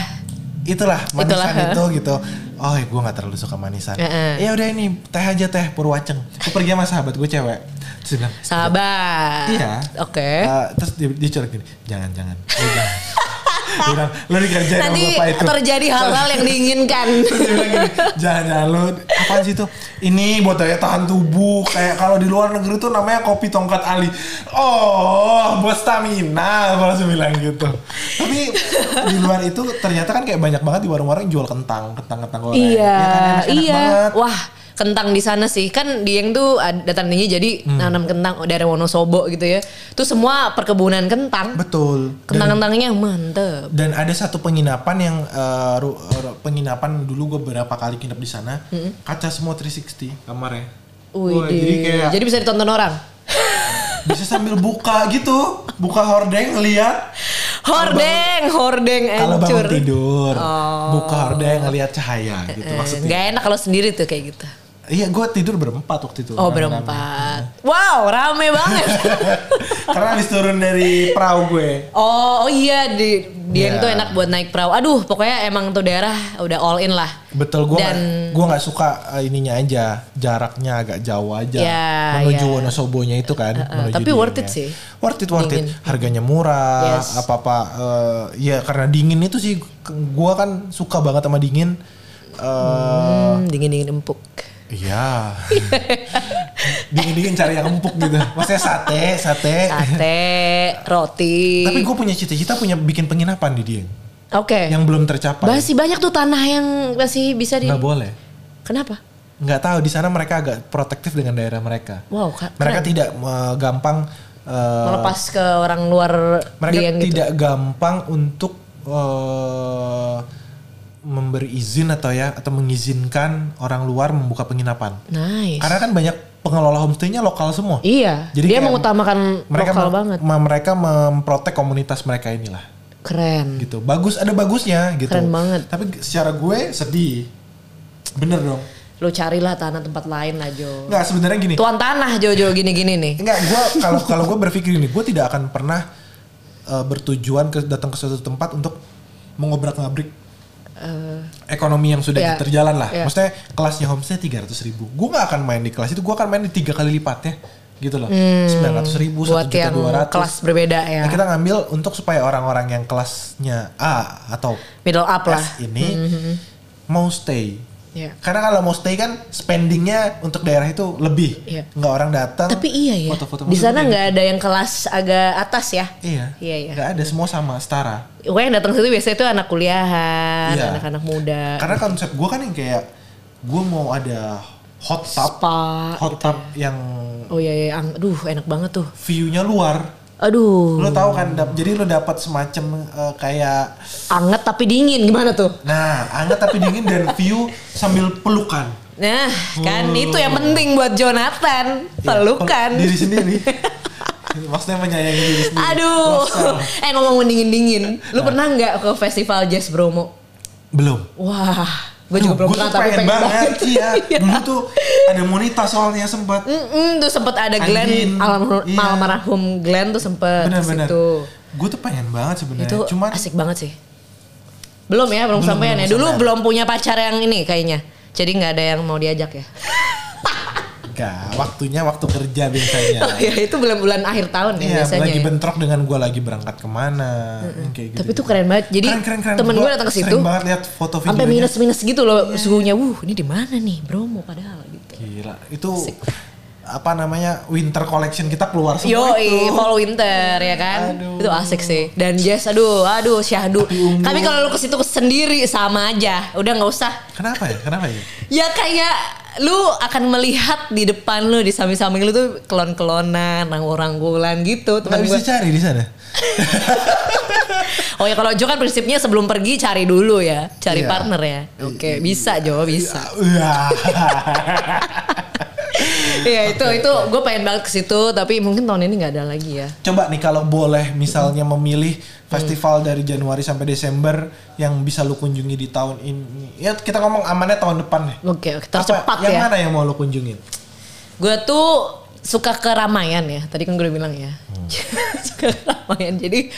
Itulah manisan Itulah, itu gitu. Oh, ya gue nggak terlalu suka manisan. Heeh. Ya udah ini teh aja teh purwaceng. Gue pergi sama sahabat gue cewek. Terus dia bilang, sahabat. iya. Oke. Eh, terus dia, dia gini, jangan jangan. Lu jangan. Bilang, lu dikerjain sama Nanti bapak itu. terjadi hal-hal yang diinginkan. Terus dia bilang gini, jangan jangan lu apaan sih itu? Ini buat daya tahan tubuh. Kayak kalau di luar negeri tuh namanya kopi tongkat ali. Oh, buat stamina. Gue langsung bilang gitu. Tapi di luar itu ternyata kan kayak banyak banget di warung-warung yang jual kentang, kentang kentang goreng. iya, Ya kan, iya. banget. Wah, kentang di sana sih kan Dieng tuh ada tinggi jadi Hmm. nanam kentang dari Wonosobo gitu ya. Itu semua perkebunan kentang. Betul. Kentang-kentangnya mantep. dan ada satu penginapan yang eh, ru- penginapan dulu gue beberapa kali nginep di sana. Kaca semua 360 kamarnya. Wih, jadi kayak jadi bisa ditonton orang. bisa sambil buka gitu, buka hordeng ngeliat Hordeng, hordeng kalau bangun tidur, Oh. buka hordeng ngeliat cahaya gitu Eh, maksudnya. Nggak enak kalau sendiri tuh kayak gitu. Iya, gue tidur berempat waktu itu. Oh rame-rame. berempat. Wow, rame banget. Karena habis turun dari perahu gue. oh, oh iya di Dieng Iya. tuh enak buat naik perahu. Aduh, pokoknya emang tuh daerah udah all in lah. Betul, gue Dan- nggak gue nggak suka eh, ininya aja, jaraknya agak jauh aja. Ya, menuju ya. Wonosobonya itu kan. menuju tapi worth it sih. Worth it, worth it. Dingin. Harganya murah, Yes. apa apa. ya karena dingin itu sih, gue kan suka banget sama dingin. Eh, Hmm, dingin-dingin empuk. Iya. Dingin-dingin cari yang empuk gitu. Maksudnya sate, sate. Sate, roti. Tapi gue punya cita-cita punya bikin penginapan di Dieng. Oke. Yang belum tercapai. Masih banyak tuh tanah yang masih bisa di. Nggak boleh. Kenapa? Nggak tahu di sana mereka agak protektif dengan daerah mereka. Wow, ka- Mereka keren. tidak eh, gampang eh, melepas ke orang luar mereka Dieng gitu. tidak gampang untuk eh, memberi izin atau ya atau mengizinkan orang luar membuka penginapan. Nice. Karena kan banyak pengelola homestay-nya lokal semua. Iya, Jadi dia mengutamakan mereka lokal banget. me- mereka memprotek komunitas mereka inilah Keren. gitu bagus ada bagusnya gitu Keren banget. tapi secara gue sedih bener dong Lu carilah tanah tempat lain lah Jo. nggak sebenarnya gini Tuan tanah Jojo gini-gini nih. nggak gue kalau kalau gue berpikir gini gue tidak akan pernah eh, bertujuan ke datang ke suatu tempat untuk mengobrak Eh, ekonomi yang sudah Iya. terjalan lah Iya. maksudnya kelasnya homestay tiga ratus ribu gue nggak akan main di kelas itu gue akan main di tiga kali lipatnya gitu loh sembilan ratus ribu Hmm, satu juta dua ratus kelas berbeda ya. Nah, kita ngambil untuk supaya orang-orang yang kelasnya A atau Middle up lah. S ini mau stay. Iya. Karena kalau mau stay kan spendingnya untuk daerah itu lebih. Iya. Nggak orang datang. Tapi iya ya. Foto-foto Di sana nggak ada yang kelas agak atas ya. gitu. Iya. Iya, iya. Nggak ada semua sama setara. Pokoknya yang datang situ biasanya itu anak kuliahan, Iya. anak-anak muda. Karena konsep gue kan yang kayak gue mau ada hot tub, Spa. hot tub yang Oh iya, iya. aduh enak banget tuh. view-nya luar. Aduh. Lo tahu kan, dap- jadi lo dapat semacam eh, kayak Anget tapi dingin gimana tuh? nah hangat tapi dingin dan view sambil pelukan. Nah, kan itu yang penting buat Jonathan. Ya, Pelukan. pel- diri sendiri. Maksudnya menyayangi diri sendiri. Aduh. Lifestyle. eh ngomong dingin-dingin. Nah. Lu pernah nggak ke festival Jazz Bromo? Belum. Wah, gue juga belum pernah tapi pengen, banget. Iya. Iya. Dulu tuh ada Monita soalnya sempat. Mm-mm, tuh sempet ada Glenn, almarhum, iya. almarhum Glenn tuh sempet ke Benar-benar. situ. Gue tuh pengen banget sebenarnya. Itu Cuman asik banget sih. Belum ya, belum, Belum, sampean ya. Dulu belum punya pacar yang ini kayaknya. Jadi nggak ada yang mau diajak ya. Enggak, waktunya waktu kerja biasanya. Oh ya itu bulan-bulan akhir tahun ya Iya, biasanya. lagi ya. bentrok dengan gue lagi berangkat ke mana, kayak gitu. Tapi itu keren banget. Jadi Keren, keren, keren. temen gue datang ke situ. Banget lihat foto videonya. Sampai minus-minus gitu loh suhunya. Wuh, ini di mana nih? Bromo padahal gitu. Gila, itu apa namanya winter collection kita keluar Yo, semua itu. fall winter ya kan. Aduh. Itu asik sih. Dan Jess aduh, aduh syahdu. Tapi kalau lu ke situ sendiri sama aja. Udah nggak usah. Kenapa ya? Kenapa ya? Ya kayak lu akan melihat di depan lu di samping-samping lu tuh kelon-kelonan, rangkul-rangkulan gitu. Temen bisa gua. cari di sana. Oh ya kalau Jo kan prinsipnya sebelum pergi cari dulu ya, cari Iya. partner ya. Oke, bisa Jo, bisa. Iya itu itu gue pengen banget ke situ tapi mungkin tahun ini nggak ada lagi ya. Coba nih kalau boleh misalnya memilih festival dari Januari sampai Desember yang bisa lu kunjungi di tahun ini. Ya kita ngomong amannya tahun depan deh. Oke, oke, tercepat Apa, yang ya. mana yang mau lu kunjungin? Gue tuh suka keramaian ya. Tadi kan gue udah bilang ya. suka keramaian. Jadi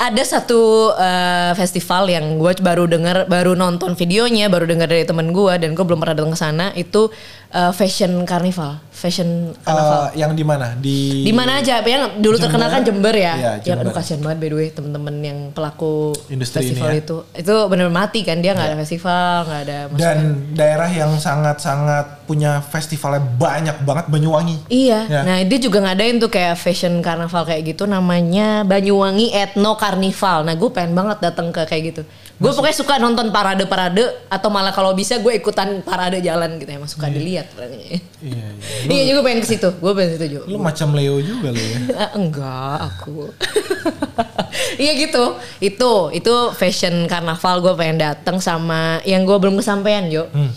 ada satu eh, festival yang gue baru dengar, baru nonton videonya, baru dengar dari temen gue dan gue belum pernah datang ke sana. Itu eh, fashion carnival, fashion carnival. Eh, yang di mana? Di di mana aja? Yang dulu Jember? terkenal kan Jember ya. Iya, yang aduh Jember. kasihan banget by the way temen-temen yang pelaku Industri ini festival ya. itu. Itu bener mati kan dia nggak ada festival, nggak ada maksudnya. dan daerah yang sangat-sangat punya festivalnya banyak banget Banyuwangi. Iya, Ya. nah dia juga ngadain tuh kayak fashion carnival kayak gitu namanya Banyuwangi Ethno Carnival. Nah gue pengen banget datang ke kayak gitu. Gue pokoknya suka nonton parade-parade atau malah kalau bisa gue ikutan parade jalan gitu ya, emang suka dilihat. Iya, iya. Iya juga pengen ke situ, gue pengen ke situ juga. Lu macam Leo juga lu ya. Ah, enggak aku. Iya gitu, itu itu fashion carnival gue pengen datang sama yang gue belum kesampaian Jo. Hmm.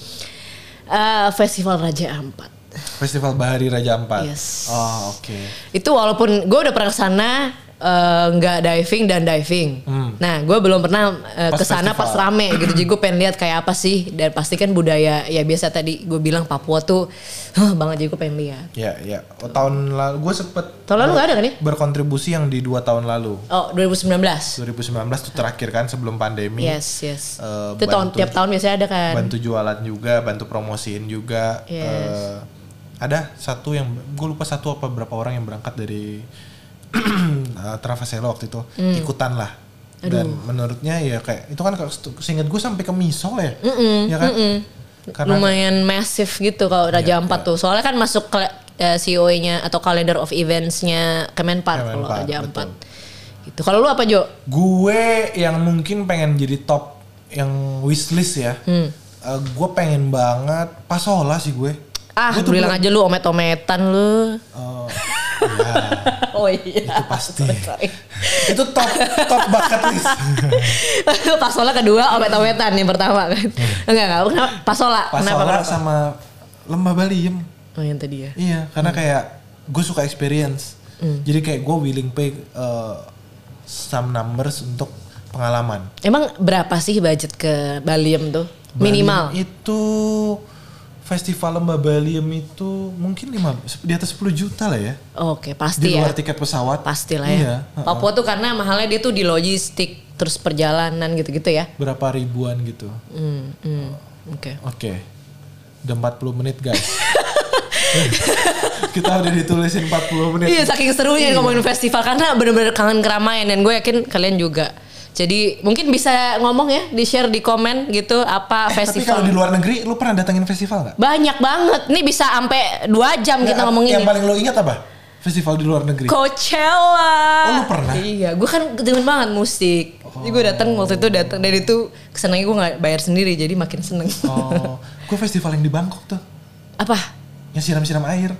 Eh, Festival Raja Ampat. Festival Bahari Raja Ampat. Yes. Oh, oke. itu walaupun gue udah pernah ke sana eh, nggak diving dan diving. Nah, gue belum pernah eh, Pas ke sana festival. pas rame gitu. Jadi gue pengen lihat kayak apa sih. Dan pasti kan budaya ya biasa tadi gue bilang Papua tuh huh, banget. Jadi gue pengen lihat. Ya, ya. Oh, tahun lalu gue sempet Tahun lalu nggak ada kan ya? berkontribusi yang di dua tahun lalu. Oh 2019. 2019 tuh terakhir kan sebelum pandemi. Yes yes. Eh, itu tahun bantu- tiap tahun biasanya ada kan. Bantu jualan juga, bantu promosiin juga. Yes. Eh, ada satu yang gue lupa satu apa berapa orang yang berangkat dari eh, Travaselo waktu itu Hmm. ikutan lah. Dan menurutnya ya kayak itu kan seingat gue sampai ke Misol ya, ya kan? Karena Lumayan masif gitu kalau Raja Iya, Ampat tuh. Soalnya kan masuk ke eh, COE-nya atau calendar of events-nya Kemenpar kalau Kemenpar, Raja betul. Ampat. Gitu. Kalau lu apa Jo? gue yang mungkin pengen jadi top yang wishlist ya. Hmm. Eh, gue pengen banget Pasola sih gue. Ah, Gue bilang aja lu omet-ometan lu. Eh, ya, Oh iya. itu pasti. itu top top bucket list. Pasola kedua, omet-ometan yang pertama kan. Enggak, enggak. Kenapa? Pasola. Kenapa? Pasola kenapa? sama Lembah Baliem. Oh yang tadi ya. Iya, karena kayak gue suka experience. Jadi kayak gue willing pay uh, some numbers untuk pengalaman. Emang berapa sih budget ke Baliem tuh? Minimal. Itu festival Lembah Baliem itu mungkin lima di atas 10 juta lah ya. Oke, Di pasti ya. luar tiket pesawat. Pasti lah ya. Iya. Papua tuh karena mahalnya dia tuh di logistik, terus perjalanan gitu-gitu ya. Berapa ribuan gitu. Hmm, hmm. Oke. Oke. Udah 40 menit guys. Kita udah ditulisin 40 menit. Iya saking serunya ngomongin festival karena bener-bener kangen keramaian dan gue yakin kalian juga. Jadi mungkin bisa ngomong ya di share di komen gitu apa Eh, tapi festival. kalau di luar negeri lu pernah datengin festival nggak? Banyak banget. Ini bisa sampai dua jam kita Nggak, ngomongin. Yang paling lu ingat apa? Festival di luar negeri. Coachella. Oh, lu pernah? Iya, gue kan demen banget musik. Jadi gue datang waktu itu datang dan itu kesenangnya gue nggak bayar sendiri jadi makin seneng. Oh, gue festival yang di Bangkok tuh. Apa? Yang siram-siram air.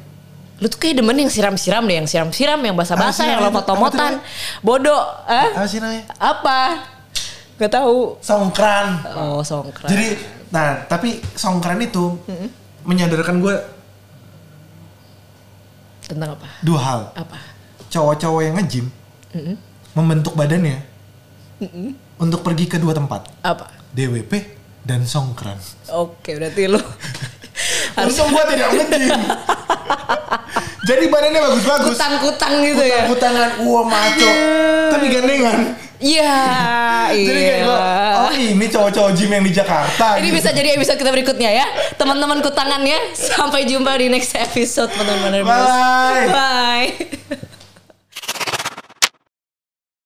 Lu tuh kayak demen yang siram-siram deh, yang siram-siram, yang basah-basah, sih yang lompat-lompatan. Bodoh, eh? Apa sih namanya? Apa? Gak tahu. Songkran. Oh, songkran. Jadi, nah tapi songkran itu menyadarkan gue Tentang apa? dua hal. Apa? Cowok-cowok yang nge-gym membentuk badannya untuk pergi ke dua tempat. Apa? DWP dan songkran. Oke, berarti lu Untung gue tidak nge-gym. Jadi badannya bagus-bagus. kutang-kutang gitu ya. Kutang-kutangan, wah maco. Tapi gandengan. Iya, Jadi kayak iya. oh ini cowok-cowok gym yang di Jakarta. Ini gitu. bisa jadi episode kita berikutnya ya. Teman-temanku tangannya. Sampai jumpa di next episode teman-teman. Bye. Bye.